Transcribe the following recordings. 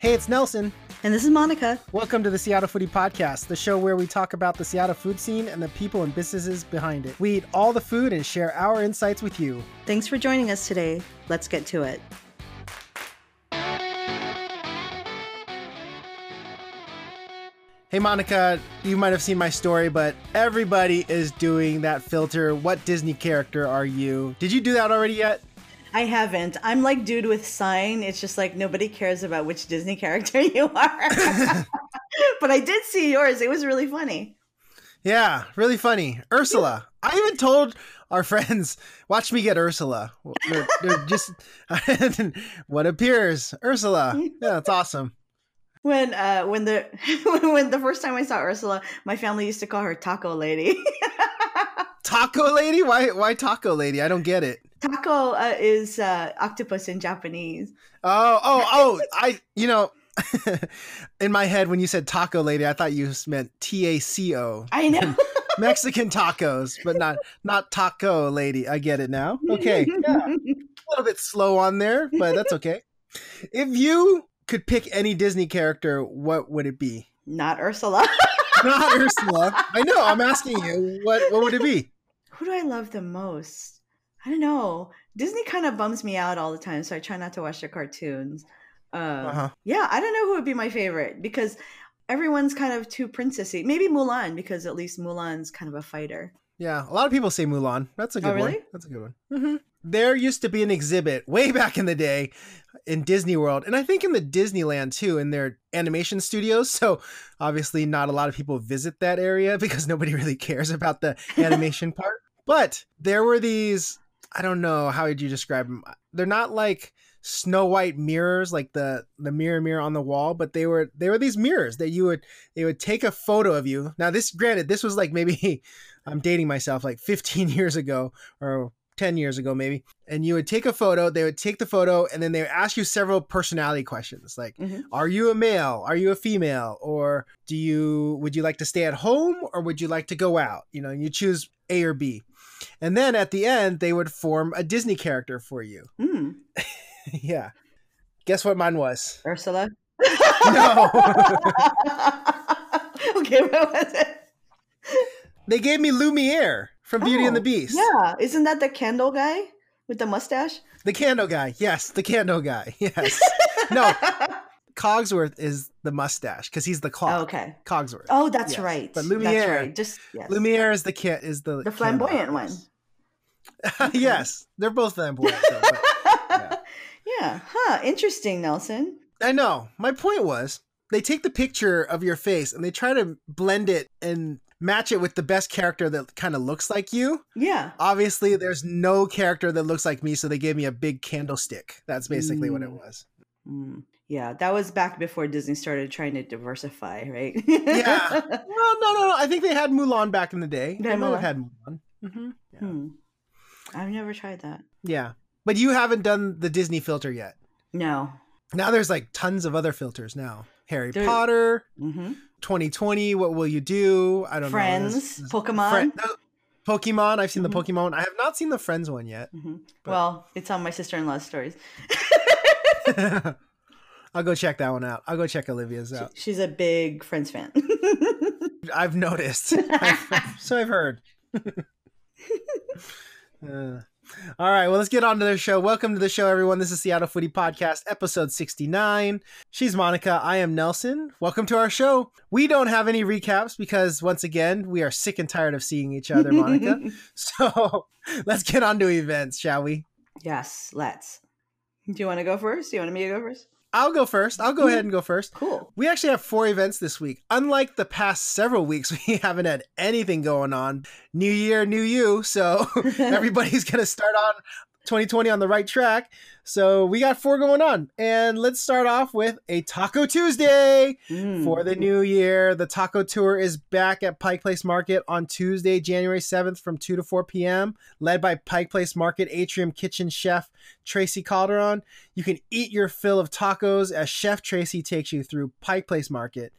Hey, it's Nelson. And this is Monica. Welcome to the Seattle Foodie Podcast, the show where we talk about the Seattle food scene and the people and businesses behind it. We eat all the food and share our insights with you. Thanks for joining us today. Let's get to it. Hey, Monica, you might have seen my story, but everybody is doing that filter. What Disney character are you? Did you do that already yet? I haven't. I'm like dude with sign. It's just like nobody cares about which Disney character you are. but I did see yours. It was really funny. Yeah, really funny. Ursula. I even told our friends, watch me get Ursula. They're, they're just what appears. Ursula. Yeah, that's awesome. When uh when the when the first time I saw Ursula, my family used to call her Taco Lady. taco Lady? Why why Taco Lady? I don't get it. Taco uh, is uh, octopus in Japanese. Oh, oh, oh! I, you know, in my head when you said taco lady, I thought you meant T A C O. I know Mexican tacos, but not not taco lady. I get it now. Okay, yeah. a little bit slow on there, but that's okay. If you could pick any Disney character, what would it be? Not Ursula. not Ursula. I know. I'm asking you. What what would it be? Who do I love the most? I don't know. Disney kind of bums me out all the time, so I try not to watch their cartoons. Uh, uh-huh. Yeah, I don't know who would be my favorite because everyone's kind of too princessy. Maybe Mulan because at least Mulan's kind of a fighter. Yeah, a lot of people say Mulan. That's a oh, good oh, really? one. That's a good one. Mm-hmm. There used to be an exhibit way back in the day in Disney World, and I think in the Disneyland too, in their animation studios. So obviously, not a lot of people visit that area because nobody really cares about the animation part. But there were these I don't know how would you describe them. They're not like Snow White mirrors, like the the mirror mirror on the wall, but they were they were these mirrors that you would they would take a photo of you. Now this granted, this was like maybe I'm dating myself like 15 years ago or 10 years ago maybe and you would take a photo they would take the photo and then they would ask you several personality questions like mm-hmm. are you a male are you a female or do you would you like to stay at home or would you like to go out you know and you choose a or b and then at the end, they would form a Disney character for you. Mm. yeah. Guess what mine was? Ursula? no. okay, what was it? They gave me Lumiere from Beauty oh, and the oh, Beast. Yeah. Isn't that the candle guy with the mustache? The candle guy. Yes, the candle guy. Yes. no. Cogsworth is the mustache because he's the clock. Oh, okay. Cogsworth. Oh, that's yes. right. But Lumiere, right. Just yes. Lumiere is the kid is the the flamboyant one. yes, they're both flamboyant. So, but, yeah. yeah. Huh. Interesting, Nelson. I know. My point was they take the picture of your face and they try to blend it and match it with the best character that kind of looks like you. Yeah. Obviously, there's no character that looks like me, so they gave me a big candlestick. That's basically mm. what it mm. was. Mm. Yeah, that was back before Disney started trying to diversify, right? yeah. Well, no, no, no. I think they had Mulan back in the day. They might have had Mulan. Mm-hmm. Yeah. Hmm. I've never tried that. Yeah, but you haven't done the Disney filter yet. No. Now there's like tons of other filters now. Harry there, Potter, mm-hmm. 2020. What will you do? I don't Friends, know. Friends, Pokemon. Friend, no, Pokemon. I've seen mm-hmm. the Pokemon. I have not seen the Friends one yet. Mm-hmm. Well, it's on my sister in law's stories. I'll go check that one out. I'll go check Olivia's out. She's a big Friends fan. I've noticed. I've, so I've heard. Uh, all right, well, let's get on to the show. Welcome to the show, everyone. This is Seattle Foodie Podcast, episode 69. She's Monica. I am Nelson. Welcome to our show. We don't have any recaps because, once again, we are sick and tired of seeing each other, Monica. so let's get on to events, shall we? Yes, let's. Do you want to go first? Do you want me to go first? I'll go first. I'll go ahead and go first. Cool. We actually have four events this week. Unlike the past several weeks, we haven't had anything going on. New year, new you. So everybody's going to start on 2020 on the right track. So we got four going on. And let's start off with a Taco Tuesday mm. for the new year. The taco tour is back at Pike Place Market on Tuesday, January 7th from 2 to 4 p.m., led by Pike Place Market Atrium Kitchen chef Tracy Calderon. You can eat your fill of tacos as Chef Tracy takes you through Pike Place Market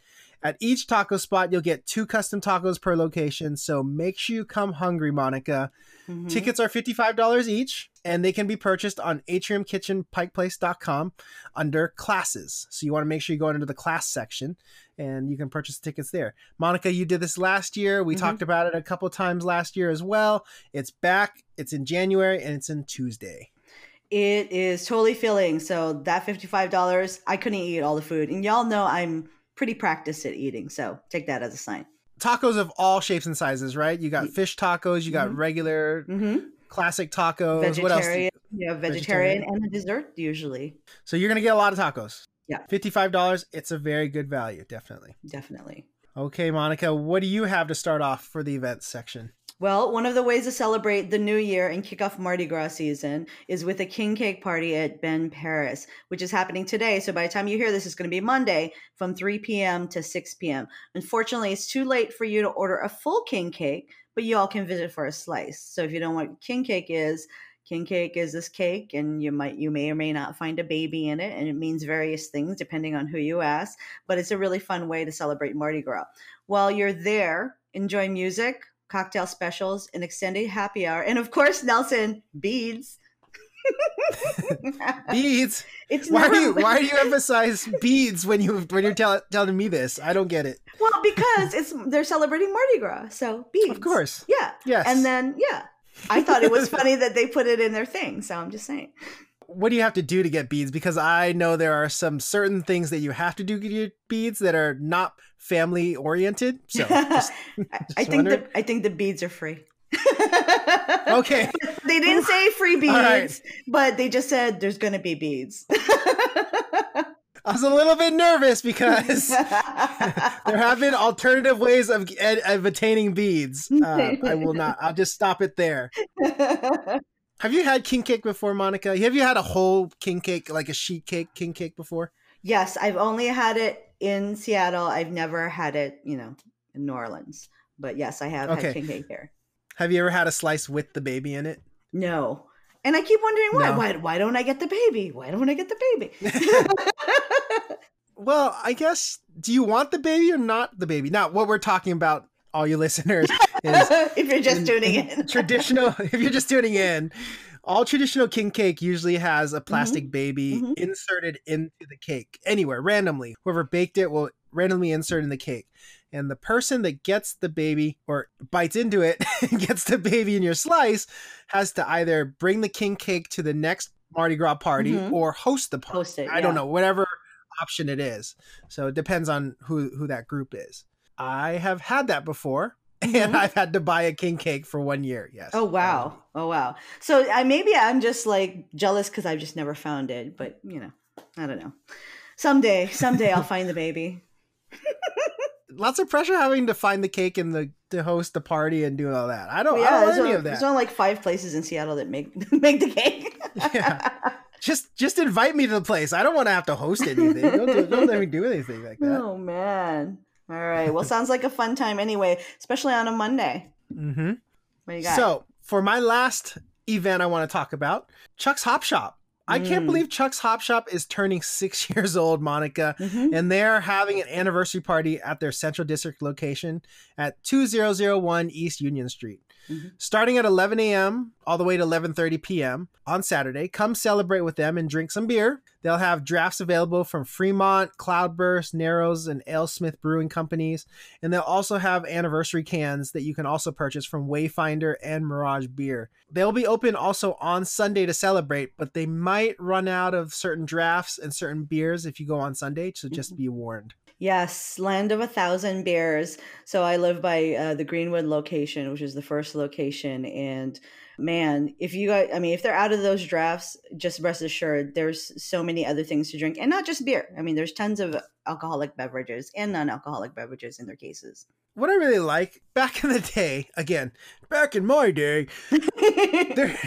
At each taco spot, you'll get two custom tacos per location. So make sure you come hungry, Monica. Mm-hmm. Tickets are $55 each, and they can be purchased on atriumkitchenpikeplace.com under classes. So you want to make sure you go into the class section and you can purchase the tickets there. Monica, you did this last year. We mm-hmm. talked about it a couple times last year as well. It's back, it's in January, and it's in Tuesday. It is totally filling. So that $55, I couldn't eat all the food. And y'all know I'm pretty practiced at eating. So take that as a sign tacos of all shapes and sizes, right? You got fish tacos, you got mm-hmm. regular mm-hmm. classic tacos. Vegetarian, what else? Yeah, vegetarian, vegetarian and a dessert usually. So you're gonna get a lot of tacos. Yeah. Fifty-five dollars. It's a very good value, definitely. Definitely. Okay, Monica, what do you have to start off for the events section? Well, one of the ways to celebrate the new year and kick off Mardi Gras season is with a king cake party at Ben Paris, which is happening today. So by the time you hear this, it's going to be Monday from 3 p.m. to 6 p.m. Unfortunately, it's too late for you to order a full king cake, but you all can visit for a slice. So if you don't know what king cake is, king cake is this cake and you might you may or may not find a baby in it and it means various things depending on who you ask but it's a really fun way to celebrate mardi gras while you're there enjoy music cocktail specials, an extended happy hour, and of course, Nelson beads. beads. It's why never... do you why do you emphasize beads when you when you're tell, telling me this? I don't get it. Well, because it's they're celebrating Mardi Gras, so beads. Of course. Yeah. Yes. And then yeah, I thought it was funny that they put it in their thing. So I'm just saying what do you have to do to get beads? Because I know there are some certain things that you have to do to get beads that are not family oriented. So just, just I think the I think the beads are free. okay. They didn't say free beads, right. but they just said there's going to be beads. I was a little bit nervous because there have been alternative ways of, of attaining beads. Uh, I will not. I'll just stop it there. Have you had king cake before, Monica? Have you had a whole king cake, like a sheet cake king cake before? Yes, I've only had it in Seattle. I've never had it, you know, in New Orleans. But yes, I have okay. had king cake here. Have you ever had a slice with the baby in it? No. And I keep wondering why. No. Why why don't I get the baby? Why don't I get the baby? well, I guess do you want the baby or not the baby? Now, what we're talking about all you listeners is if you're just in, tuning in. traditional if you're just tuning in, all traditional king cake usually has a plastic mm-hmm. baby mm-hmm. inserted into the cake anywhere randomly. Whoever baked it will randomly insert in the cake. And the person that gets the baby or bites into it and gets the baby in your slice has to either bring the king cake to the next Mardi Gras party mm-hmm. or host the party. Host it, I don't know, whatever option it is. So it depends on who who that group is. I have had that before. And mm-hmm. I've had to buy a king cake for one year. Yes. Oh wow. Oh wow. So I maybe I'm just like jealous because I've just never found it. But you know, I don't know. Someday, someday I'll find the baby. Lots of pressure having to find the cake and the to host the party and do all that. I don't. yeah, I don't any of that. There's only like five places in Seattle that make make the cake. yeah. Just just invite me to the place. I don't want to have to host anything. Don't, don't let me do anything like that. Oh man. All right. Well, sounds like a fun time anyway, especially on a Monday. Mm-hmm. What you got? So, for my last event I want to talk about, Chuck's Hop Shop. I can't mm. believe Chuck's Hop Shop is turning six years old, Monica, mm-hmm. and they're having an anniversary party at their Central District location at 2001 East Union Street. Mm-hmm. Starting at 11 a.m. all the way to 11:30 p.m. on Saturday, come celebrate with them and drink some beer. They'll have drafts available from Fremont, Cloudburst, Narrows, and AleSmith Brewing Companies, and they'll also have anniversary cans that you can also purchase from Wayfinder and Mirage Beer. They'll be open also on Sunday to celebrate, but they might run out of certain drafts and certain beers if you go on Sunday, so just mm-hmm. be warned. Yes, land of a thousand bears. So I live by uh, the Greenwood location, which is the first location. And man, if you got, I mean, if they're out of those drafts, just rest assured there's so many other things to drink and not just beer. I mean, there's tons of alcoholic beverages and non alcoholic beverages in their cases. What I really like back in the day, again, back in my day, there,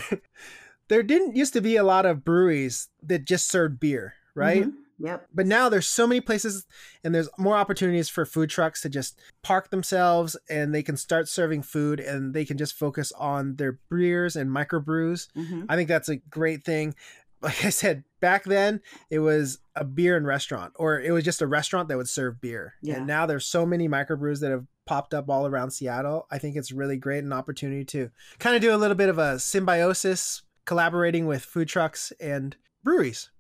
there didn't used to be a lot of breweries that just served beer, right? Mm-hmm Yep. But now there's so many places and there's more opportunities for food trucks to just park themselves and they can start serving food and they can just focus on their beers and microbrews. Mm-hmm. I think that's a great thing. Like I said, back then it was a beer and restaurant, or it was just a restaurant that would serve beer. Yeah. And now there's so many microbrews that have popped up all around Seattle. I think it's really great an opportunity to kind of do a little bit of a symbiosis, collaborating with food trucks and breweries.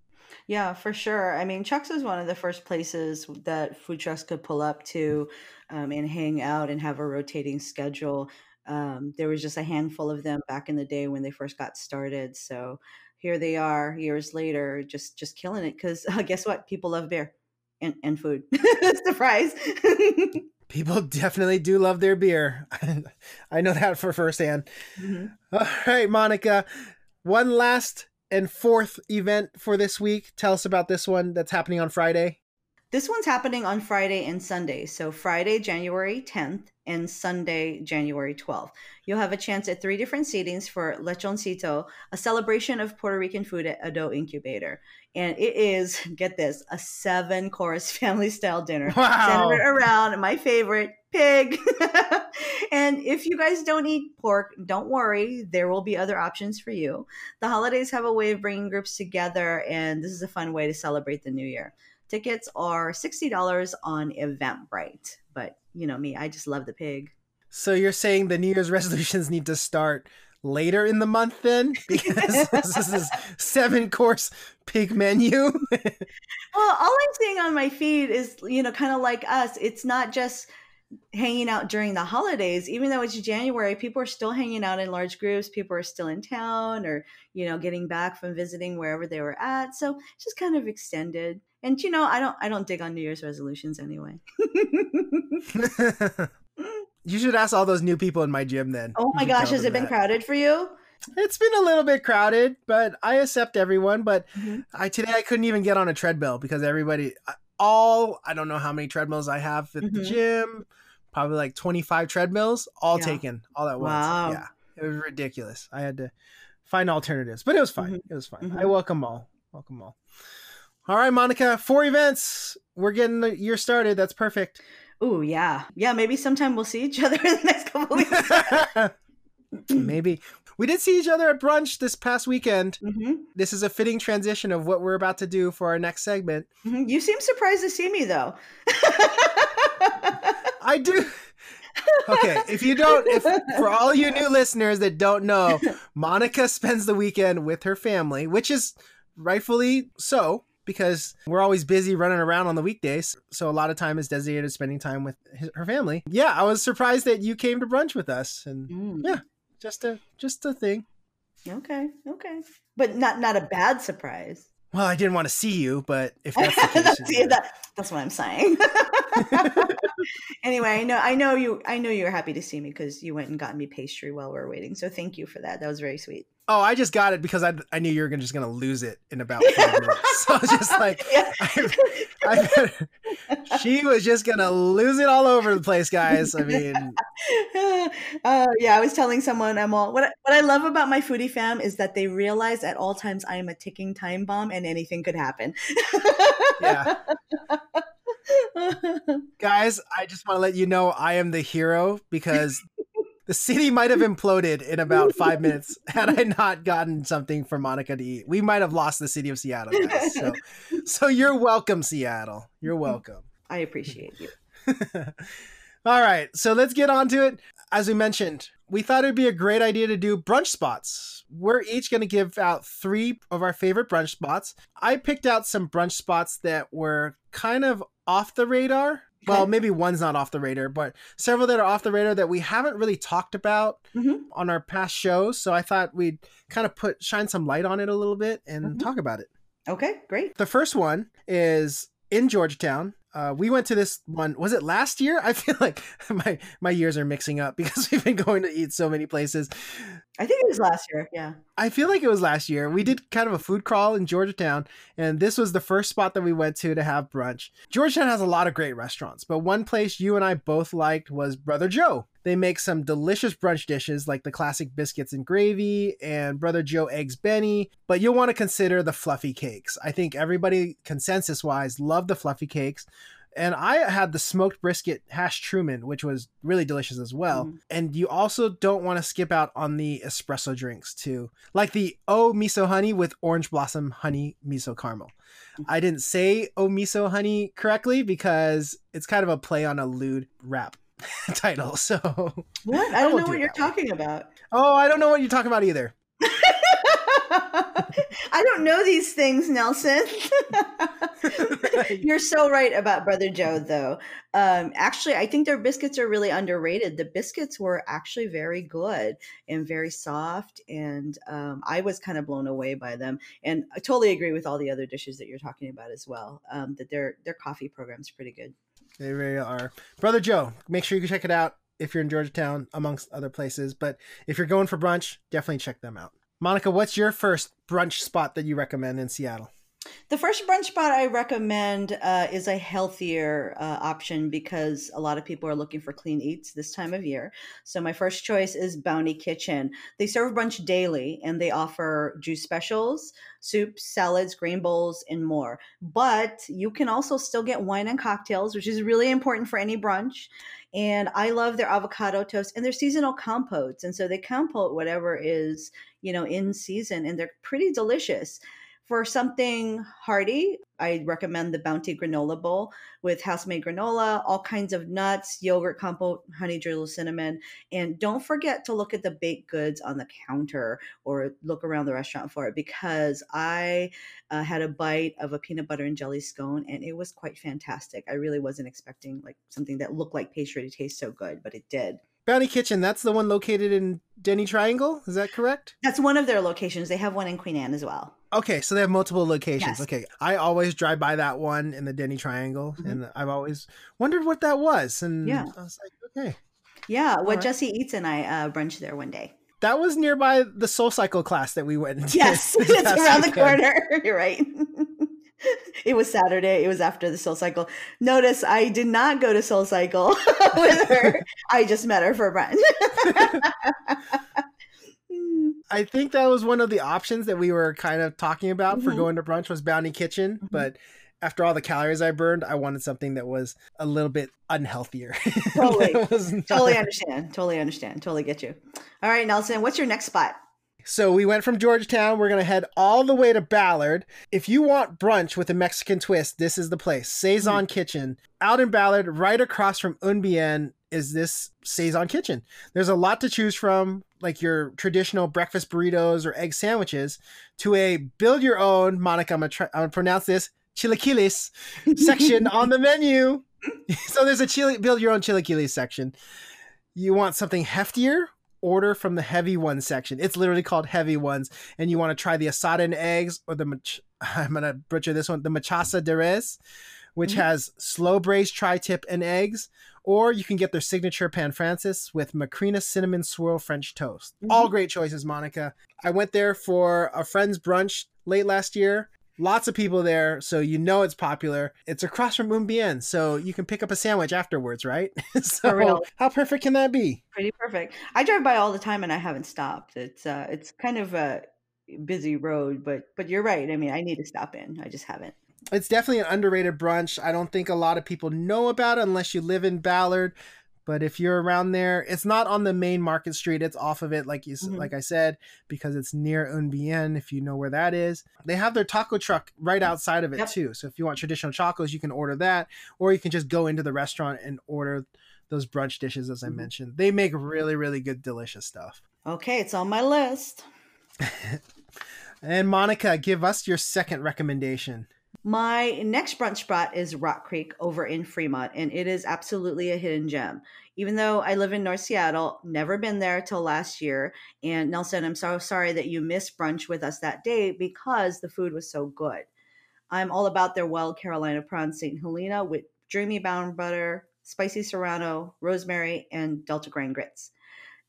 Yeah, for sure. I mean, Chuck's is one of the first places that food trucks could pull up to um, and hang out and have a rotating schedule. Um, there was just a handful of them back in the day when they first got started. So here they are years later, just just killing it. Because uh, guess what? People love beer and, and food. Surprise. People definitely do love their beer. I know that for firsthand. Mm-hmm. All right, Monica. One last and fourth event for this week. Tell us about this one that's happening on Friday. This one's happening on Friday and Sunday. So, Friday, January 10th, and Sunday, January 12th. You'll have a chance at three different seatings for Lechoncito, a celebration of Puerto Rican food at Ado Incubator. And it is, get this, a seven course family style dinner wow. centered around my favorite, pig. and if you guys don't eat pork, don't worry, there will be other options for you. The holidays have a way of bringing groups together, and this is a fun way to celebrate the new year. Tickets are $60 on Eventbrite. But you know me, I just love the pig. So you're saying the New Year's resolutions need to start later in the month then? Because this is seven course pig menu. well, all I'm seeing on my feed is, you know, kind of like us. It's not just hanging out during the holidays even though it's january people are still hanging out in large groups people are still in town or you know getting back from visiting wherever they were at so it's just kind of extended and you know, I don't I don't dig on New Year's resolutions anyway. you should ask all those new people in my gym then. Oh my gosh, has it been crowded for you? It's been a little bit crowded, but I accept everyone. But mm-hmm. I today I couldn't even get on a treadmill because everybody all I don't know how many treadmills I have at mm-hmm. the gym. Probably like twenty five treadmills, all yeah. taken all at once. Wow. Yeah, it was ridiculous. I had to find alternatives, but it was fine. Mm-hmm. It was fine. I mm-hmm. welcome all. Welcome all. All right, Monica, four events. We're getting the year started. That's perfect. Oh yeah, yeah. Maybe sometime we'll see each other in the next couple weeks. maybe we did see each other at brunch this past weekend. Mm-hmm. This is a fitting transition of what we're about to do for our next segment. Mm-hmm. You seem surprised to see me, though. I do. Okay, if you don't, if for all you new listeners that don't know, Monica spends the weekend with her family, which is rightfully so because we're always busy running around on the weekdays. So a lot of time is designated spending time with his, her family. Yeah, I was surprised that you came to brunch with us, and mm. yeah, just a just a thing. Okay, okay, but not not a bad surprise. Well, I didn't want to see you, but if that's the case, that's, yeah, that, that's what I'm saying. anyway, I know I know you I know you were happy to see me because you went and got me pastry while we are waiting. So thank you for that. That was very sweet. Oh, I just got it because I, I knew you were gonna, just going to lose it in about five minutes. So I was just like, I, I she was just going to lose it all over the place, guys. I mean, uh, yeah, I was telling someone, I'm all, what I, what I love about my foodie fam is that they realize at all times I am a ticking time bomb and anything could happen. yeah. Guys, I just want to let you know I am the hero because the city might have imploded in about five minutes had I not gotten something for Monica to eat. We might have lost the city of Seattle. Guys. So, so you're welcome, Seattle. You're welcome. I appreciate you. All right, so let's get on to it. As we mentioned, we thought it'd be a great idea to do brunch spots. We're each going to give out three of our favorite brunch spots. I picked out some brunch spots that were kind of off the radar well, maybe one's not off the radar, but several that are off the radar that we haven't really talked about mm-hmm. on our past shows. So I thought we'd kind of put shine some light on it a little bit and mm-hmm. talk about it. Okay, great. The first one is in Georgetown. Uh, we went to this one. Was it last year? I feel like my my years are mixing up because we've been going to eat so many places. I think it was last year. Yeah. I feel like it was last year. We did kind of a food crawl in Georgetown, and this was the first spot that we went to to have brunch. Georgetown has a lot of great restaurants, but one place you and I both liked was Brother Joe. They make some delicious brunch dishes like the classic biscuits and gravy and Brother Joe Eggs Benny, but you'll want to consider the fluffy cakes. I think everybody, consensus wise, love the fluffy cakes. And I had the smoked brisket hash Truman, which was really delicious as well. Mm. And you also don't want to skip out on the espresso drinks too, like the O miso honey with orange blossom honey miso caramel. Mm. I didn't say O miso honey correctly because it's kind of a play on a lewd rap title. So what? I don't know what you're talking about. Oh, I don't know what you're talking about either. I don't know these things, Nelson. You're so right about Brother Joe, though. Um, actually, I think their biscuits are really underrated. The biscuits were actually very good and very soft, and um, I was kind of blown away by them. And I totally agree with all the other dishes that you're talking about as well. Um, that their their coffee program's pretty good. They really are. Brother Joe, make sure you check it out if you're in Georgetown, amongst other places. But if you're going for brunch, definitely check them out. Monica, what's your first brunch spot that you recommend in Seattle? The first brunch spot I recommend uh, is a healthier uh, option because a lot of people are looking for clean eats this time of year. So my first choice is Bounty Kitchen. They serve brunch daily and they offer juice specials, soups, salads, grain bowls, and more. But you can also still get wine and cocktails, which is really important for any brunch. And I love their avocado toast and their seasonal compotes. And so they compote whatever is, you know, in season and they're pretty delicious. For something hearty, I recommend the Bounty Granola Bowl with house made granola, all kinds of nuts, yogurt, compote, honey drizzle, cinnamon. And don't forget to look at the baked goods on the counter or look around the restaurant for it because I uh, had a bite of a peanut butter and jelly scone and it was quite fantastic. I really wasn't expecting like something that looked like pastry to taste so good, but it did. Bounty Kitchen, that's the one located in Denny Triangle. Is that correct? That's one of their locations. They have one in Queen Anne as well. Okay, so they have multiple locations. Yes. Okay, I always drive by that one in the Denny Triangle, mm-hmm. and I've always wondered what that was. And yeah. I was like, okay. Yeah, what right. Jesse Eats and I uh, brunch there one day. That was nearby the Soul Cycle class that we went. To yes, it's around weekend. the corner. You're right. it was Saturday. It was after the Soul Cycle. Notice I did not go to Soul Cycle with her. I just met her for brunch. I think that was one of the options that we were kind of talking about mm-hmm. for going to brunch was Bounty Kitchen, mm-hmm. but after all the calories I burned, I wanted something that was a little bit unhealthier. Totally. totally understand. Totally understand. Totally get you. All right, Nelson, what's your next spot? So we went from Georgetown. We're going to head all the way to Ballard. If you want brunch with a Mexican twist, this is the place. Sazon mm. Kitchen. Out in Ballard, right across from Un Bien, is this Sazon Kitchen. There's a lot to choose from, like your traditional breakfast burritos or egg sandwiches, to a build your own, Monica, I'm to try, I'm gonna pronounce this, chilaquiles section on the menu. so there's a chili, build your own chilaquiles section. You want something heftier? order from the heavy one section. It's literally called heavy ones, and you want to try the asada and eggs or the mach- I'm gonna butcher this one, the machaca de res, which mm-hmm. has slow braised tri-tip and eggs, or you can get their signature pan francis with macrina cinnamon swirl French toast. Mm-hmm. All great choices, Monica. I went there for a friend's brunch late last year. Lots of people there, so you know it's popular. It's across from Un Bien, so you can pick up a sandwich afterwards, right? so how perfect can that be? Pretty perfect. I drive by all the time and I haven't stopped. It's uh it's kind of a busy road, but but you're right. I mean, I need to stop in. I just haven't. It's definitely an underrated brunch. I don't think a lot of people know about it unless you live in Ballard. But if you're around there, it's not on the main market street. It's off of it, like you mm-hmm. like I said, because it's near Un Bien. If you know where that is, they have their taco truck right outside of it yep. too. So if you want traditional chacos, you can order that, or you can just go into the restaurant and order those brunch dishes, as I mm-hmm. mentioned. They make really, really good, delicious stuff. Okay, it's on my list. and Monica, give us your second recommendation. My next brunch spot is Rock Creek over in Fremont, and it is absolutely a hidden gem. Even though I live in North Seattle, never been there till last year. And Nelson, I'm so sorry that you missed brunch with us that day because the food was so good. I'm all about their wild Carolina prawn St. Helena with dreamy brown butter, spicy serrano, rosemary, and Delta grind grits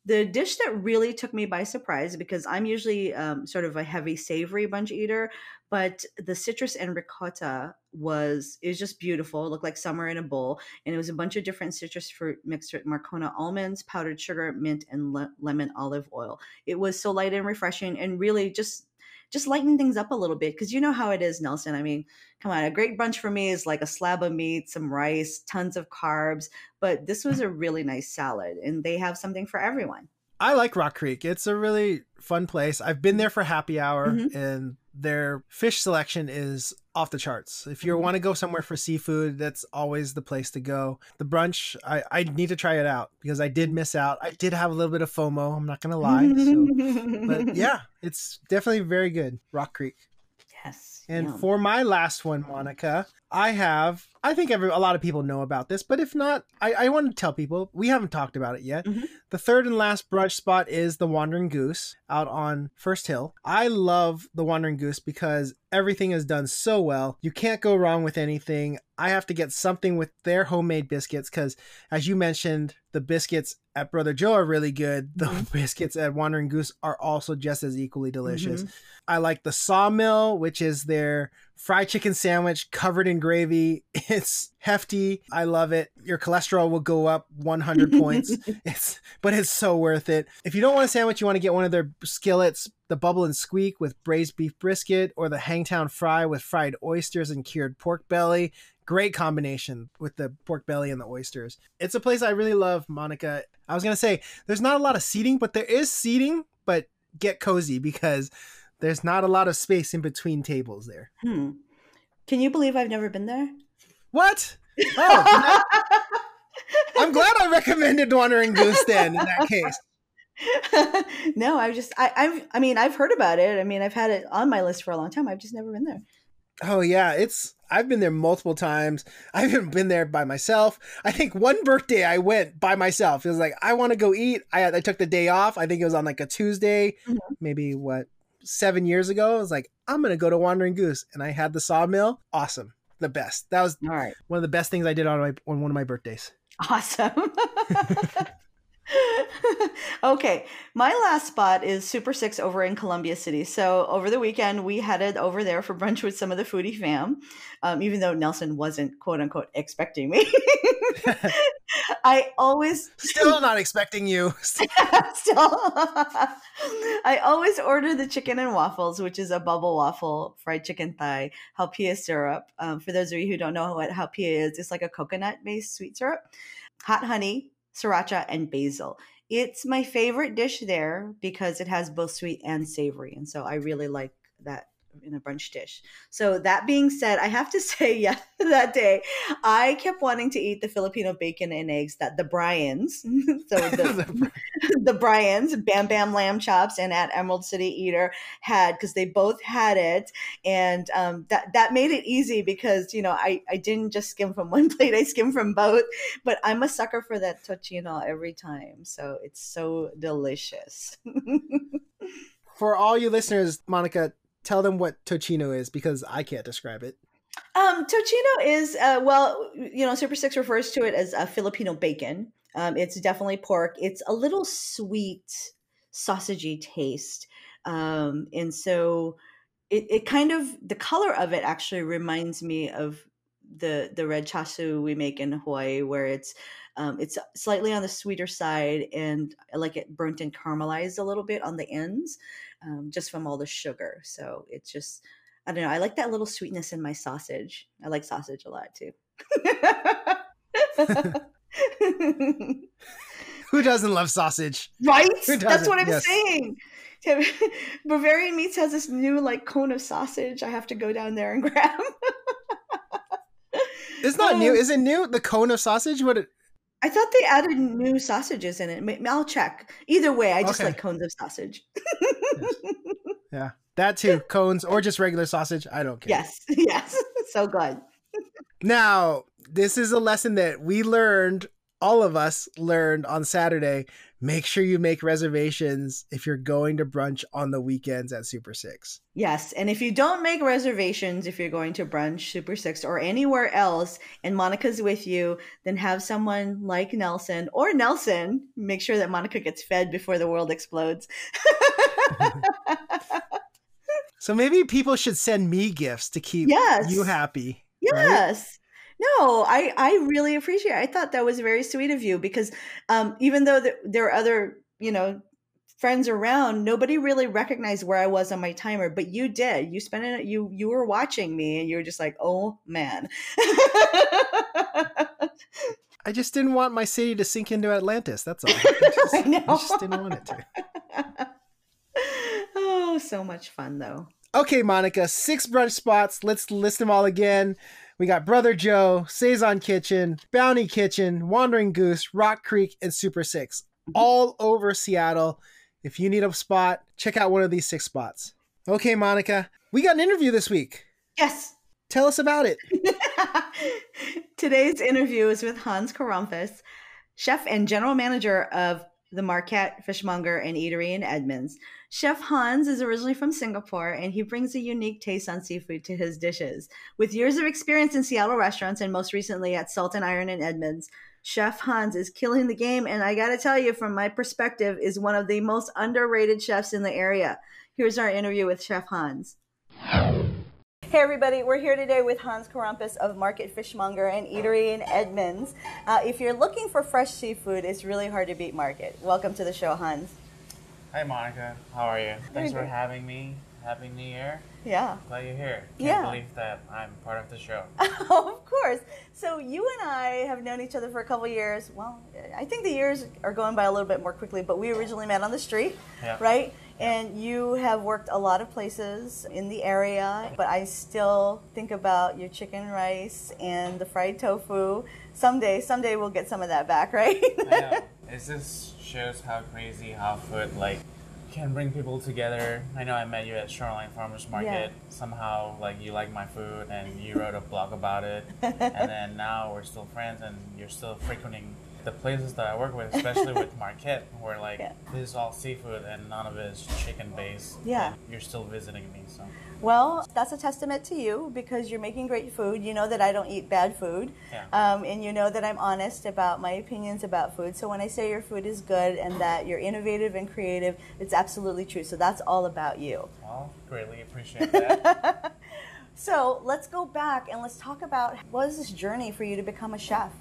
the dish that really took me by surprise because I'm usually um, sort of a heavy savory bunch eater, but the citrus and ricotta was is just beautiful. It looked like summer in a bowl, and it was a bunch of different citrus fruit mixed with Marcona almonds, powdered sugar, mint, and le- lemon olive oil. It was so light and refreshing, and really just just lighten things up a little bit because you know how it is, Nelson. I mean, come on, a great brunch for me is like a slab of meat, some rice, tons of carbs. But this was a really nice salad, and they have something for everyone. I like Rock Creek. It's a really fun place. I've been there for happy hour, mm-hmm. and their fish selection is off the charts. If you want to go somewhere for seafood, that's always the place to go. The brunch, I, I need to try it out because I did miss out. I did have a little bit of FOMO. I'm not gonna lie. So. but yeah, it's definitely very good. Rock Creek. Yes. And Yum. for my last one, Monica, I have. I think every a lot of people know about this, but if not, I, I want to tell people we haven't talked about it yet. Mm-hmm. The third and last brunch spot is the Wandering Goose out on First Hill. I love the Wandering Goose because everything is done so well. You can't go wrong with anything. I have to get something with their homemade biscuits because, as you mentioned, the biscuits at Brother Joe are really good. The mm-hmm. biscuits at Wandering Goose are also just as equally delicious. Mm-hmm. I like the Sawmill, which is their fried chicken sandwich covered in gravy. It's hefty. I love it. Your cholesterol will go up 100 points. It's but it's so worth it. If you don't want a sandwich, you want to get one of their skillets, the Bubble and Squeak with braised beef brisket or the Hangtown Fry with fried oysters and cured pork belly. Great combination with the pork belly and the oysters. It's a place I really love, Monica. I was going to say there's not a lot of seating, but there is seating, but get cozy because there's not a lot of space in between tables there. Hmm. Can you believe I've never been there? What? Oh, I'm glad I recommended Wandering Goose then in that case. no, I've just I, I've I mean I've heard about it. I mean I've had it on my list for a long time. I've just never been there. Oh yeah, it's I've been there multiple times. I've even been there by myself. I think one birthday I went by myself. It was like I want to go eat. I I took the day off. I think it was on like a Tuesday, mm-hmm. maybe what seven years ago. I was like, I'm gonna go to Wandering Goose, and I had the sawmill. Awesome, the best. That was all right. One of the best things I did on my on one of my birthdays. Awesome. okay, my last spot is Super Six over in Columbia City. So over the weekend, we headed over there for brunch with some of the foodie fam, um, even though Nelson wasn't quote unquote expecting me. I always still not expecting you. still, I always order the chicken and waffles, which is a bubble waffle, fried chicken thigh, haupia syrup. Um, for those of you who don't know what haupia is, it's like a coconut based sweet syrup, hot honey, sriracha, and basil. It's my favorite dish there because it has both sweet and savory. And so I really like that in a brunch dish. So that being said, I have to say, yeah, that day I kept wanting to eat the Filipino bacon and eggs that the Bryans, so the, the Bryans, Bam Bam Lamb Chops, and at Emerald City Eater had because they both had it, and um, that that made it easy because you know I I didn't just skim from one plate, I skimmed from both. But I'm a sucker for that tocino every time, so it's so delicious. for all you listeners, Monica, tell them what tocino is because I can't describe it. Um, tocino is uh, well, you know, Super Six refers to it as a Filipino bacon. Um, it's definitely pork. It's a little sweet, sausagey taste, um, and so it, it kind of the color of it actually reminds me of the the red chasu we make in Hawaii, where it's um, it's slightly on the sweeter side, and I like it burnt and caramelized a little bit on the ends um, just from all the sugar. So it's just, I don't know. I like that little sweetness in my sausage. I like sausage a lot too. Who doesn't love sausage? Right? That's what I'm yes. saying. Bavarian Meats has this new like cone of sausage. I have to go down there and grab. it's not um, new. Is it new? The cone of sausage? What? It, I thought they added new sausages in it. I'll check. Either way, I just okay. like cones of sausage. Yeah, that too. Cones or just regular sausage. I don't care. Yes, yes. So good. now, this is a lesson that we learned all of us learned on Saturday. Make sure you make reservations if you're going to brunch on the weekends at Super Six. Yes. And if you don't make reservations, if you're going to brunch, Super Six, or anywhere else, and Monica's with you, then have someone like Nelson or Nelson make sure that Monica gets fed before the world explodes. so maybe people should send me gifts to keep yes. you happy. Yes. Right? No, I I really appreciate. It. I thought that was very sweet of you because um, even though the, there are other you know friends around, nobody really recognized where I was on my timer, but you did. You spent it. You you were watching me, and you were just like, "Oh man." I just didn't want my city to sink into Atlantis. That's all. I just, I know. I just didn't want it to. oh, so much fun though. Okay, Monica, six brunch spots. Let's list them all again. We got Brother Joe, Sazon Kitchen, Bounty Kitchen, Wandering Goose, Rock Creek, and Super Six, all over Seattle. If you need a spot, check out one of these six spots. Okay, Monica, we got an interview this week. Yes. Tell us about it. Today's interview is with Hans Karamphis, chef and general manager of the Market Fishmonger and Eatery in Edmonds. Chef Hans is originally from Singapore and he brings a unique taste on seafood to his dishes. With years of experience in Seattle restaurants and most recently at Salt and Iron in Edmonds, Chef Hans is killing the game, and I gotta tell you, from my perspective, is one of the most underrated chefs in the area. Here's our interview with Chef Hans. Hey everybody, we're here today with Hans Karamphis of Market Fishmonger and Eatery in Edmonds. Uh, if you're looking for fresh seafood, it's really hard to beat Market. Welcome to the show, Hans. Hi Monica, how are you? Thanks for having me. Happy New Year. Yeah. Glad you're here. Can't yeah. believe that I'm part of the show. of course. So you and I have known each other for a couple years. Well, I think the years are going by a little bit more quickly, but we originally met on the street, yeah. right? And you have worked a lot of places in the area, but I still think about your chicken rice and the fried tofu. Someday, someday we'll get some of that back, right? I know. It just shows how crazy how food like can bring people together. I know I met you at Shoreline Farmers Market. Yeah. Somehow, like you like my food, and you wrote a blog about it. and then now we're still friends, and you're still frequenting the places that I work with, especially with Market, where like yeah. this is all seafood and none of it is chicken based. Yeah, you're still visiting me, so. Well, that's a testament to you because you're making great food. You know that I don't eat bad food. Yeah. Um, and you know that I'm honest about my opinions about food. So when I say your food is good and that you're innovative and creative, it's absolutely true. So that's all about you. Well, greatly appreciate that. so let's go back and let's talk about what is this journey for you to become a chef?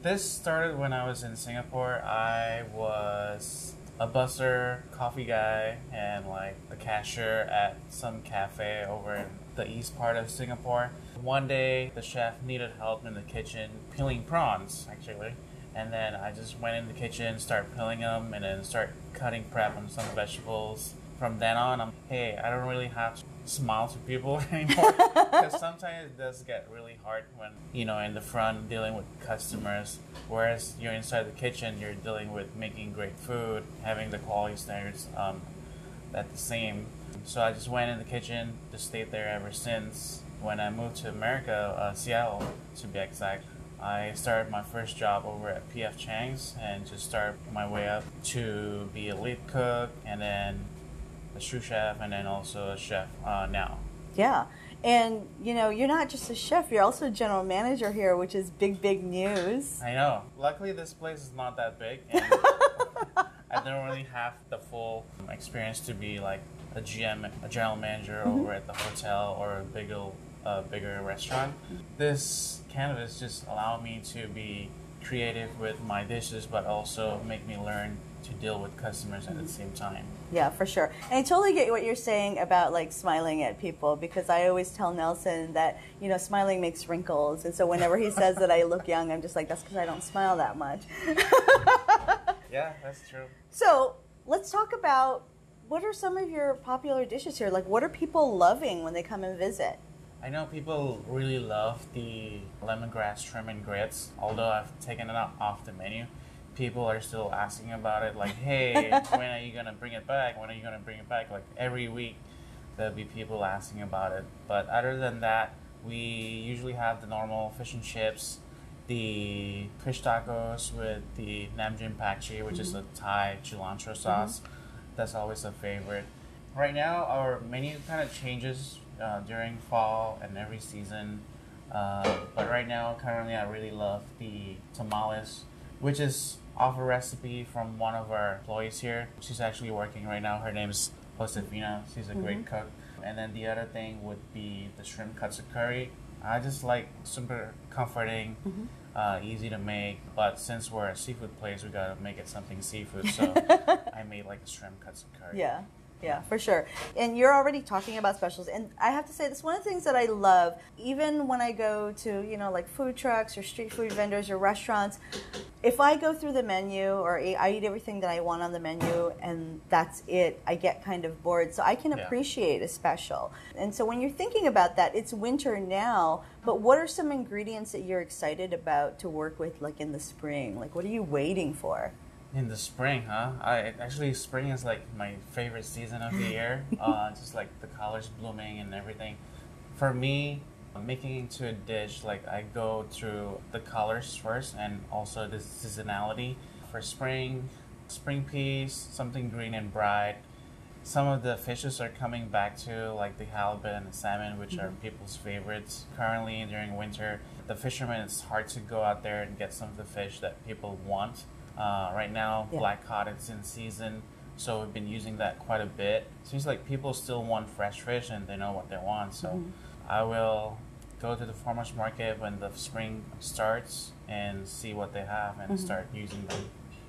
This started when I was in Singapore. I was a busser, coffee guy, and like a cashier at some cafe over in the east part of Singapore. One day, the chef needed help in the kitchen peeling prawns, actually. And then I just went in the kitchen, start peeling them, and then start cutting prep on some vegetables. From then on, I'm hey, I don't really have to smile to people anymore. Because sometimes it does get really hard when you know in the front dealing with customers whereas you're inside the kitchen you're dealing with making great food having the quality standards um, at the same. So i just went in the kitchen just stayed there ever since. When i moved to america uh, seattle to be exact I started my first job over at PF Chang's and just started my way up to be a lead cook and then a sous chef and then also a chef uh, now. Yeah. And you know, you're not just a chef, you're also a general manager here, which is big, big news. I know. Luckily, this place is not that big. And I don't really have the full experience to be like a GM, a general manager mm-hmm. over at the hotel or a bigger, uh, bigger restaurant. This canvas just allowed me to be creative with my dishes, but also make me learn to deal with customers at the mm-hmm. same time. Yeah, for sure. And I totally get what you're saying about like smiling at people because I always tell Nelson that, you know, smiling makes wrinkles. And so whenever he says that I look young, I'm just like, that's because I don't smile that much. yeah, that's true. So let's talk about what are some of your popular dishes here? Like, what are people loving when they come and visit? I know people really love the lemongrass shrimp and grits, although I've taken it off the menu people are still asking about it. Like, hey, when are you gonna bring it back? When are you gonna bring it back? Like every week, there'll be people asking about it. But other than that, we usually have the normal fish and chips, the fish tacos with the nam jim pak chee, which mm-hmm. is a Thai cilantro sauce. Mm-hmm. That's always a favorite. Right now, our menu kind of changes uh, during fall and every season. Uh, but right now, currently, I really love the tamales, which is off a recipe from one of our employees here. She's actually working right now. Her name is Josefina. She's a mm-hmm. great cook. And then the other thing would be the shrimp katsu curry. I just like super comforting. Mm-hmm. uh, easy to make. But since we're a seafood place, we gotta make it something seafood. So I made like a shrimp katsu curry. Yeah. Yeah, for sure. And you're already talking about specials. And I have to say, this one of the things that I love, even when I go to, you know, like food trucks or street food vendors or restaurants, if I go through the menu or I eat everything that I want on the menu and that's it, I get kind of bored. So I can Yeah. appreciate a special. And so when you're thinking about that, it's winter now, but what are some ingredients that you're excited about to work with, like in the spring? Like, what are you waiting for? In the spring, huh? I actually spring is like my favorite season of the year. uh, just like the colors blooming and everything. For me, making into a dish, like I go through the colors first and also the seasonality. For spring, spring peas, something green and bright. Some of the fishes are coming back to, like the halibut and the salmon, which are people's favorites. Currently, during winter, the fishermen, it's hard to go out there and get some of the fish that people want. Uh, right now, Yeah. black cod is in season, so we've been using that quite a bit. Seems like people still want fresh fish and they know what they want. So I will go to the farmers market when the spring starts and see what they have and start using them.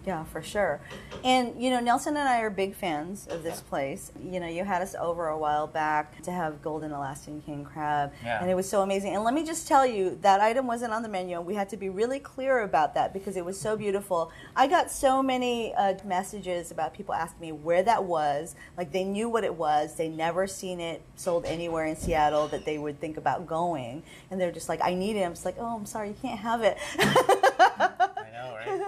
Yeah, for sure. And you know, Nelson and I are big fans of this place. You know, you had us over a while back to have golden Alaskan king crab, Yeah. and it was so amazing. And let me just tell you, that item wasn't on the menu, and we had to be really clear about that because it was so beautiful. I got so many uh, messages about people asking me where that was. Like they knew what it was, they never seen it sold anywhere in Seattle that they would think about going, and they're just like, "I need it." I'm just like, "Oh, I'm sorry, you can't have it."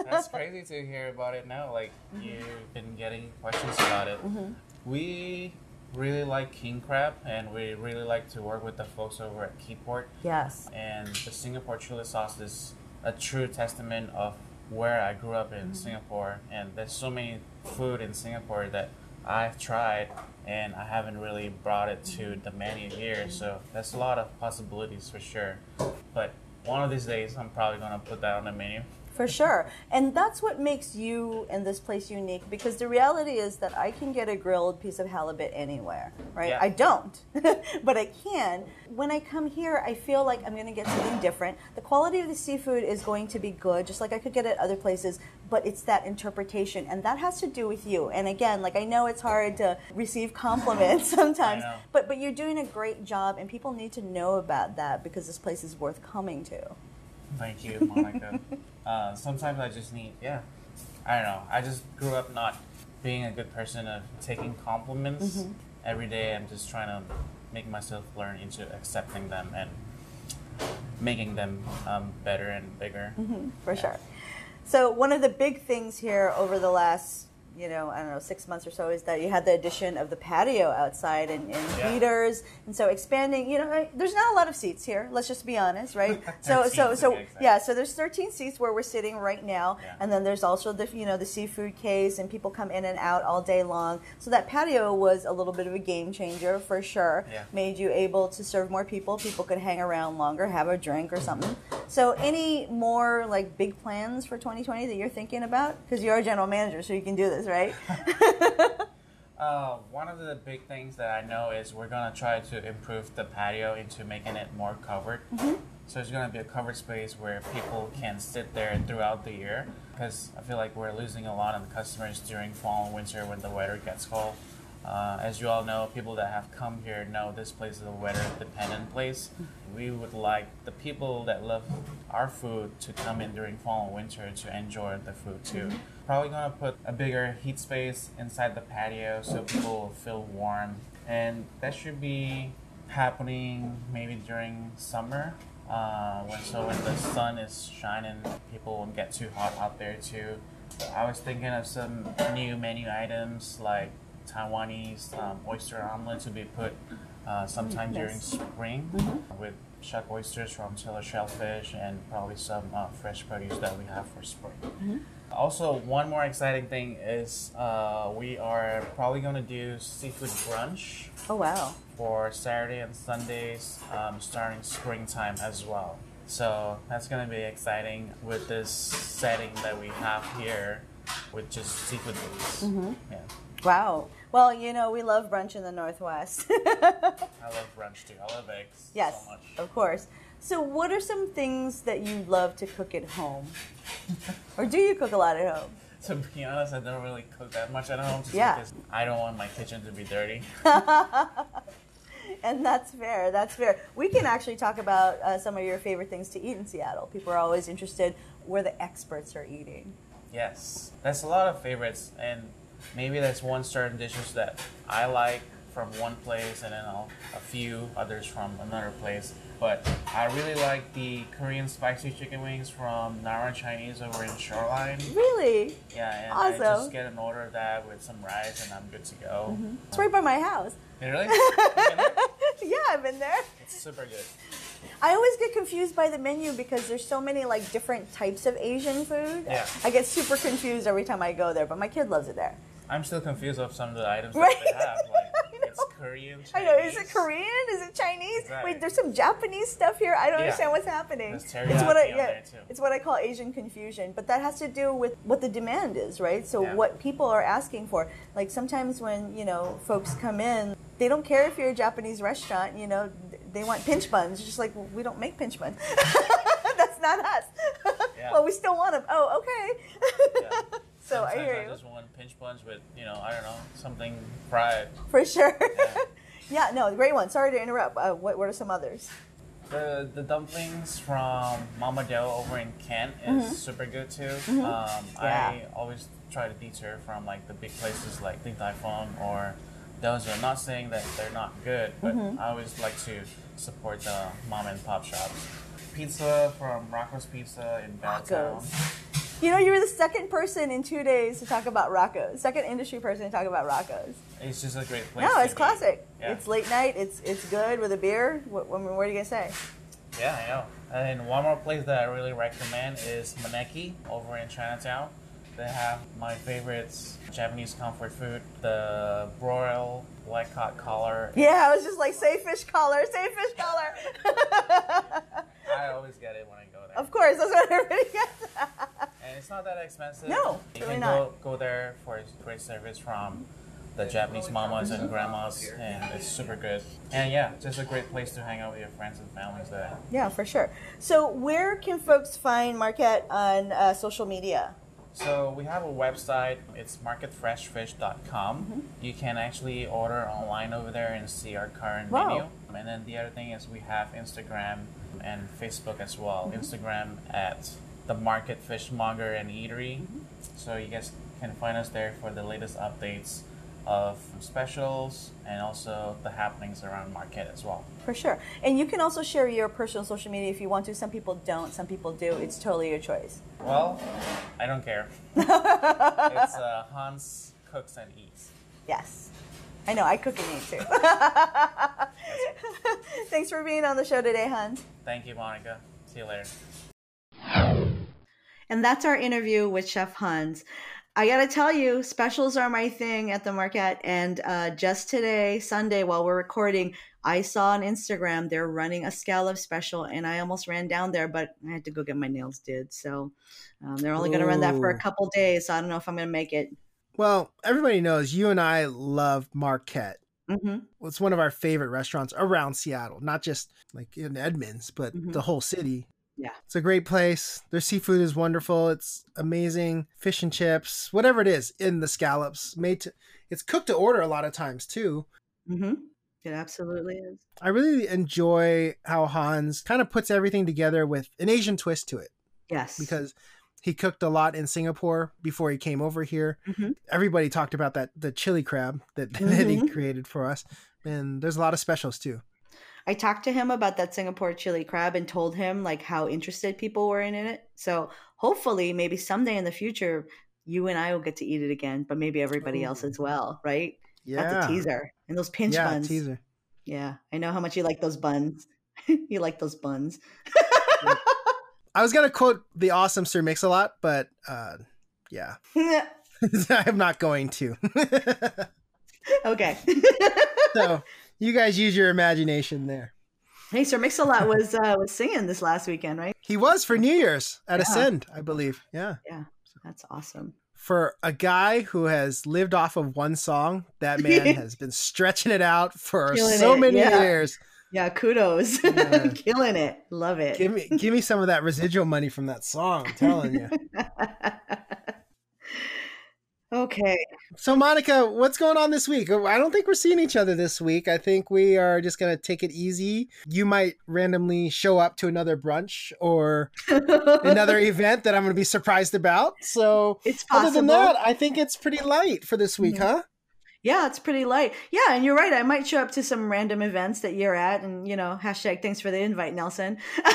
That's crazy to hear about it now. Like mm-hmm. you've been getting questions about it. Mm-hmm. We really like king crab, and we really like to work with the folks over at Keyport. yes. And the Singapore chili sauce is a true testament of where I grew up in mm-hmm. Singapore. And there's so many food in Singapore that I've tried, and I haven't really brought it to the menu here. So that's a lot of possibilities for sure. But one of these days, I'm probably gonna put that on the menu. For sure. And that's what makes you and this place unique because the reality is that I can get a grilled piece of halibut anywhere, right? Yeah. I don't, but I can. When I come here, I feel like I'm going to get something different. The quality of the seafood is going to be good, just like I could get at other places, but it's that interpretation. And that has to do with you. And again, like I know it's hard to receive compliments sometimes, but, but you're doing a great job, and people need to know about that because this place is worth coming to. Thank you, Monica. uh, sometimes I just need, yeah, I don't know. I just grew up not being a good person of taking compliments every day. I'm just trying to make myself learn into accepting them and making them um, better and bigger. for sure. So one of the big things here over the last, you know, I don't know, six months or so is that you had the addition of the patio outside and, and Yeah. heaters, and so expanding. You know, there's not a lot of seats here. Let's just be honest, right? so, so, so, to be exact. yeah. So there's 13 seats where we're sitting right now, Yeah. and then there's also the, you know, the seafood case, and people come in and out all day long. So that patio was a little bit of a game changer for sure. Yeah. Made you able to serve more people. People could hang around longer, have a drink or something. So, any more like big plans for 2020 that you're thinking about? Because you're a general manager, so you can do this, right? Uh, one of the big things that I know is we're gonna try to improve the patio into making it more covered. So it's gonna be a covered space where people can sit there throughout the year. Because I feel like we're losing a lot of the customers during fall and winter when the weather gets cold. Uh, as you all know, people that have come here know this place is a weather dependent place. We would like the people that love our food to come in during fall and winter to enjoy the food too. Probably gonna put a bigger heat space inside the patio so people will feel warm. And that should be happening maybe during summer. Uh, when so when the sun is shining, people won't get too hot out there too. I was thinking of some new menu items like Taiwanese um, oyster omelet to be put uh, sometime during Yes. spring with shuck oysters from Taylor Shellfish and probably some uh, fresh produce that we have for spring. Also, one more exciting thing is uh, we are probably going to do seafood brunch Oh wow! for Saturday and Sundays um, starting springtime as well. So that's going to be exciting with this setting that we have here with just seafood base. Yeah. Wow. Well, you know, we love brunch in the Northwest. I love brunch too. I love eggs. Yes, so much. of course. So, what are some things that you love to cook at home? or do you cook a lot at home? To be honest, I don't really cook that much at home just Yeah. because I don't want my kitchen to be dirty. And that's fair. That's fair. We can actually talk about uh, some of your favorite things to eat in Seattle. People are always interested where the experts are eating. Yes, that's a lot of favorites, and maybe that's one certain dishes that I like from one place, and then I'll, a few others from another place. But I really like the Korean spicy chicken wings from Nara Chinese over in Shoreline. Really? Yeah, and I Awesome. just get an order of that with some rice, and I'm good to go. Mm-hmm. It's right by my house. Really? You been there? yeah, I've been there. It's super good. I always get confused by the menu because there's so many like different types of Asian food. Yeah. I get super confused every time I go there, but my kid loves it there. I'm still confused of some of the items Right. that they have. Like I know. I know. Is it Korean? Is it Chinese? Exactly. Wait, there's some Japanese stuff here. I don't Yeah. understand what's happening. It's what I yeah, it's what I call Asian confusion. But that has to do with what the demand is, right? So Yeah. what people are asking for. Like sometimes when you know folks come in, they don't care if you're a Japanese restaurant. You know, they want pinch buns. Just like well, we don't make pinch buns. That's not us. Yeah. well, we still want them. Oh, okay. So I Sometimes hear you. just want pinch buns with, you know, I don't know, something fried. For sure. Yeah. yeah, no, great one. Sorry to interrupt. Uh, what, what are some others? The the dumplings from Mama Dell over in Kent is super good too. Um, Mm-hmm. Yeah. I always try to deter from like the big places like Din Tai Fung or those. I'm not saying that they're not good, but Mm-hmm. I always like to support the mom and pop shops. Pizza from Rocco's Pizza in Belltown. You know, you were the second person in two days to talk about Rocco's. Second industry person to talk about Rocco's. It's just a great place. No, it's classic. Yeah. It's late night. It's it's good with a beer. What, what, what are you gonna say? Yeah, I know. And one more place that I really recommend is Maneki over in Chinatown. They have my favorites Japanese comfort food, the broil black cod collar. Yeah, I was just like, say fish collar, say fish collar. I always get it when I go there. of course, that's what everybody gets. And it's not that expensive. No, you really can not. Go, go there for great service from the Japanese mamas and grandmas, and it's super good. And yeah, just a great place to hang out with your friends and families there. yeah, for sure. So, where can folks find Market on uh, social media? So we have a website. It's marketfreshfish.com. Mm-hmm. You can actually order online over there and see our current Wow. menu. And then the other thing is we have Instagram and Facebook as well. Mm-hmm. Instagram at the Market Fishmonger and Eatery. Mm-hmm. So you guys can find us there for the latest updates of specials and also the happenings around Market as well. For sure. And you can also share your personal social media if you want to. Some people don't, some people do. It's totally your choice. Well, I don't care. it's uh, Hans Cooks and Eats. Yes. I know, I cook and eat too. Thanks for being on the show today, Hans. Thank you, Monica. See you later. And that's our interview with Chef Hans. I gotta tell you, specials are my thing at the Market. And uh, just today, Sunday, while we're recording, I saw on Instagram they're running a scallop special, and I almost ran down there, but I had to go get my nails did. So um, they're only gonna run that for a couple days. So I don't know if I'm gonna make it. Well, everybody knows you and I love Market. hmm It's one of our favorite restaurants around Seattle, not just like in Edmonds, but Mhm. the whole city. Yeah. It's a great place. Their seafood is wonderful. It's amazing. Fish and chips, whatever it is in the scallops, made to it's cooked to order a lot of times too. Mm-hmm. It absolutely is. I really enjoy how Hans kind of puts everything together with an Asian twist to it Yes. because he cooked a lot in Singapore before he came over here. Mhm. Everybody talked about that the chili crab that, that he Mhm. created for us. And there's a lot of specials too. I talked to him about that Singapore chili crab and told him like how interested people were in it. So hopefully, maybe someday in the future, you and I will get to eat it again, but maybe everybody else as well, right? Yeah. That's a teaser. And those pinch yeah, buns. teaser. Yeah, I know how much you like those buns. you like those buns. I was gonna quote the awesome Sir Mix a lot, but uh, yeah, I'm not going to. okay. so you guys use your imagination there. hey, Sir Mix-a-Lot was uh, was singing this last weekend, right? He was for New Year's at Yeah. Ascend, I believe. Yeah. Yeah, that's awesome. for a guy who has lived off of one song, that man has been stretching it out for Killing so it. many yeah. years. Yeah, kudos. Yeah. Killing it. Love it. Give me give me some of that residual money from that song, I'm telling you. Okay. So, Monica, what's going on this week? I don't think we're seeing each other this week. I think we are just going to take it easy. You might randomly show up to another brunch or another event that I'm going to be surprised about. So, it's possible. other than that, I think it's pretty light for this week, mm-hmm. huh? Yeah, it's pretty light. Yeah, and you're right. I might show up to some random events that you're at, and you know, hashtag thanks for the invite, Nelson.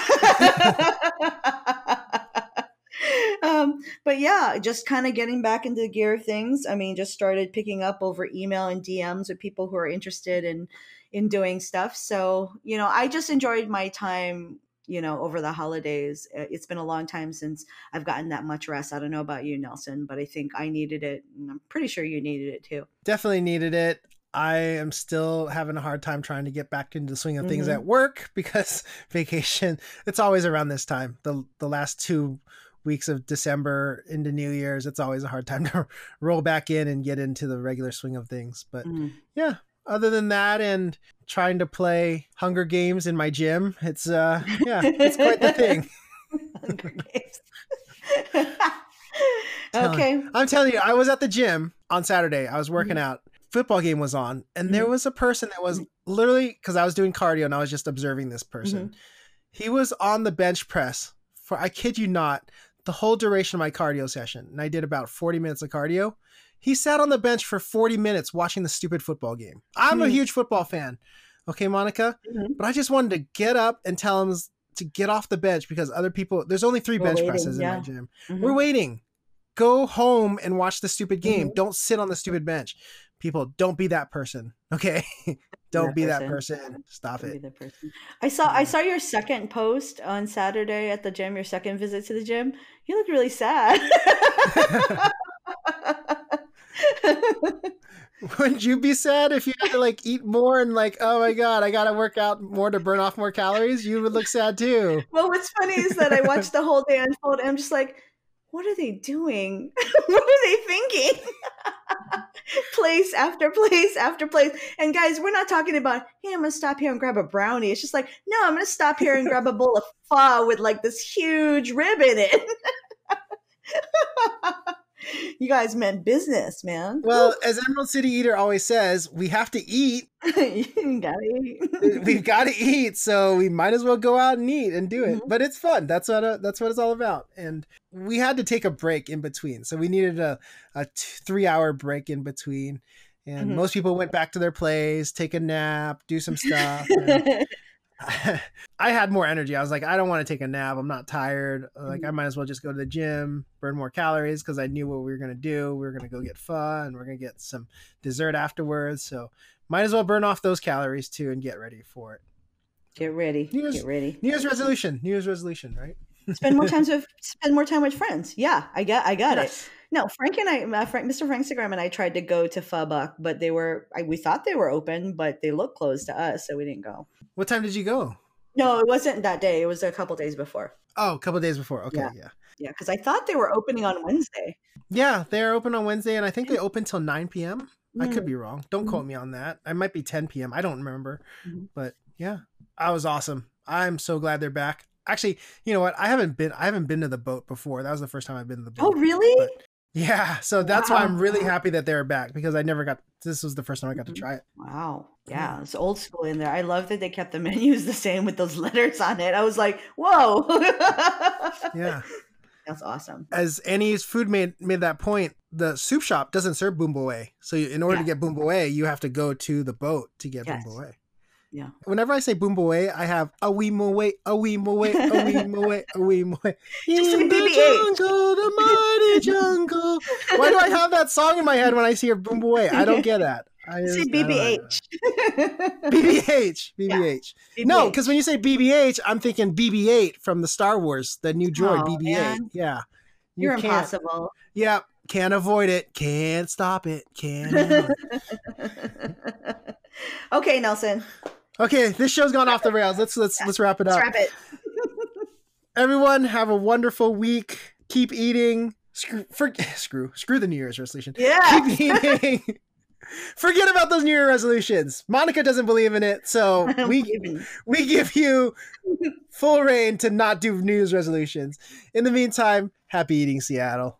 um, but yeah, just kind of getting back into the gear of things. I mean, just started picking up over email and DMs with people who are interested in in doing stuff. So, you know, I just enjoyed my time, you know, over the holidays. It's been a long time since I've gotten that much rest. I don't know about you, Nelson, but I think I needed it. And I'm pretty sure you needed it too. Definitely needed it. I am still having a hard time trying to get back into the swing of things mm-hmm. at work because vacation, it's always around this time. The the last two weeks of December into New Year's, it's always a hard time to roll back in and get into the regular swing of things. But mm. yeah, other than that and trying to play Hunger Games in my gym, it's uh yeah, it's quite the thing. Hunger Games. okay. I'm telling you, I was at the gym on Saturday. I was working mm-hmm. out. Football game was on, and mm-hmm. there was a person that was literally because I was doing cardio and I was just observing this person. Mm-hmm. He was on the bench press for I kid you not, the whole duration of my cardio session, and I did about 40 minutes of cardio. He sat on the bench for 40 minutes watching the stupid football game. I'm mm-hmm. a huge football fan. Okay, Monica? Mm-hmm. But I just wanted to get up and tell him to get off the bench because other people, there's only 3 We're bench waiting, presses yeah. in my gym. Mm-hmm. We're waiting. Go home and watch the stupid game. Mm-hmm. Don't sit on the stupid bench. People, don't be that person. Okay? don't that be person. that person. Stop don't it. Person. I saw I saw your second post on Saturday at the gym, your second visit to the gym. You look really sad. Wouldn't you be sad if you had to like eat more and like, oh my god, I gotta work out more to burn off more calories? You would look sad too. Well, what's funny is that I watched the whole day unfold and I'm just like, what are they doing? what are they thinking? place after place after place. And guys, we're not talking about, hey, I'm gonna stop here and grab a brownie. It's just like, no, I'm gonna stop here and grab a bowl of pho with like this huge rib in it. You guys meant business, man. Well, as Emerald City Eater always says, we have to eat. you gotta eat. We've got to eat, so we might as well go out and eat and do it. Mm-hmm. But it's fun. That's what uh, that's what it's all about. And we had to take a break in between, so we needed a a t- three hour break in between. And mm-hmm. most people went back to their place, take a nap, do some stuff. And, I had more energy. I was like, I don't want to take a nap. I'm not tired. Like, I mm-hmm. might as well just go to the gym, burn more calories because I knew what we were going to do. We were going to go get pho and we're going to get some dessert afterwards. So, might as well burn off those calories too and get ready for it. Get ready. New Year's, get ready. New Year's resolution. New Year's resolution, right? spend more time with spend more time with friends. Yeah, I got I got yes. it. No, Frank and I, uh, Frank, Mr. Frank Instagram and I tried to go to Pho but they were I, we thought they were open, but they looked closed to us, so we didn't go. What time did you go? No, it wasn't that day. It was a couple days before. Oh, a couple days before. Okay, yeah. Yeah, yeah because I thought they were opening on Wednesday. Yeah, they're open on Wednesday, and I think they open till 9 p.m. Mm. I could be wrong. Don't mm-hmm. quote me on that. I might be 10 p.m. I don't remember. Mm-hmm. But yeah, I was awesome. I'm so glad they're back. Actually, you know what? I haven't been I haven't been to the boat before. That was the first time I've been to the oh, boat. Oh, really? But yeah, so that's wow. why I'm really happy that they're back because I never got this was the first time I got to mm-hmm. try it. Wow. Yeah, it's old school in there. I love that they kept the menus the same with those letters on it. I was like, "Whoa." yeah. That's awesome. As Annie's food made made that point, the soup shop doesn't serve bun bo. So in order yeah. to get bun bo, you have to go to the boat to get yes. bun bo. Yeah. Whenever I say bun bo, I have a wee moe, a wee moe, a wee moe, a wee moe. In the jungle, the mighty jungle. Why do I have that song in my head when I see a bun bo? I don't get that. I say BBH. BBH. BBH. Yeah. No, because when you say BBH, I'm thinking BB-8 from the Star Wars, the new droid oh, BB-8. Man. Yeah. You are impossible. Yeah. Can't avoid it. Can't stop it. Can't. okay, Nelson. Okay, this show's gone off the rails. Let's let's yeah. let's wrap it up. Let's wrap it. Everyone, have a wonderful week. Keep eating. screw, for, screw, screw the New Year's resolution. Yeah. Keep eating. Forget about those New Year resolutions. Monica doesn't believe in it, so we we give you full reign to not do New Year's resolutions. In the meantime, happy eating, Seattle.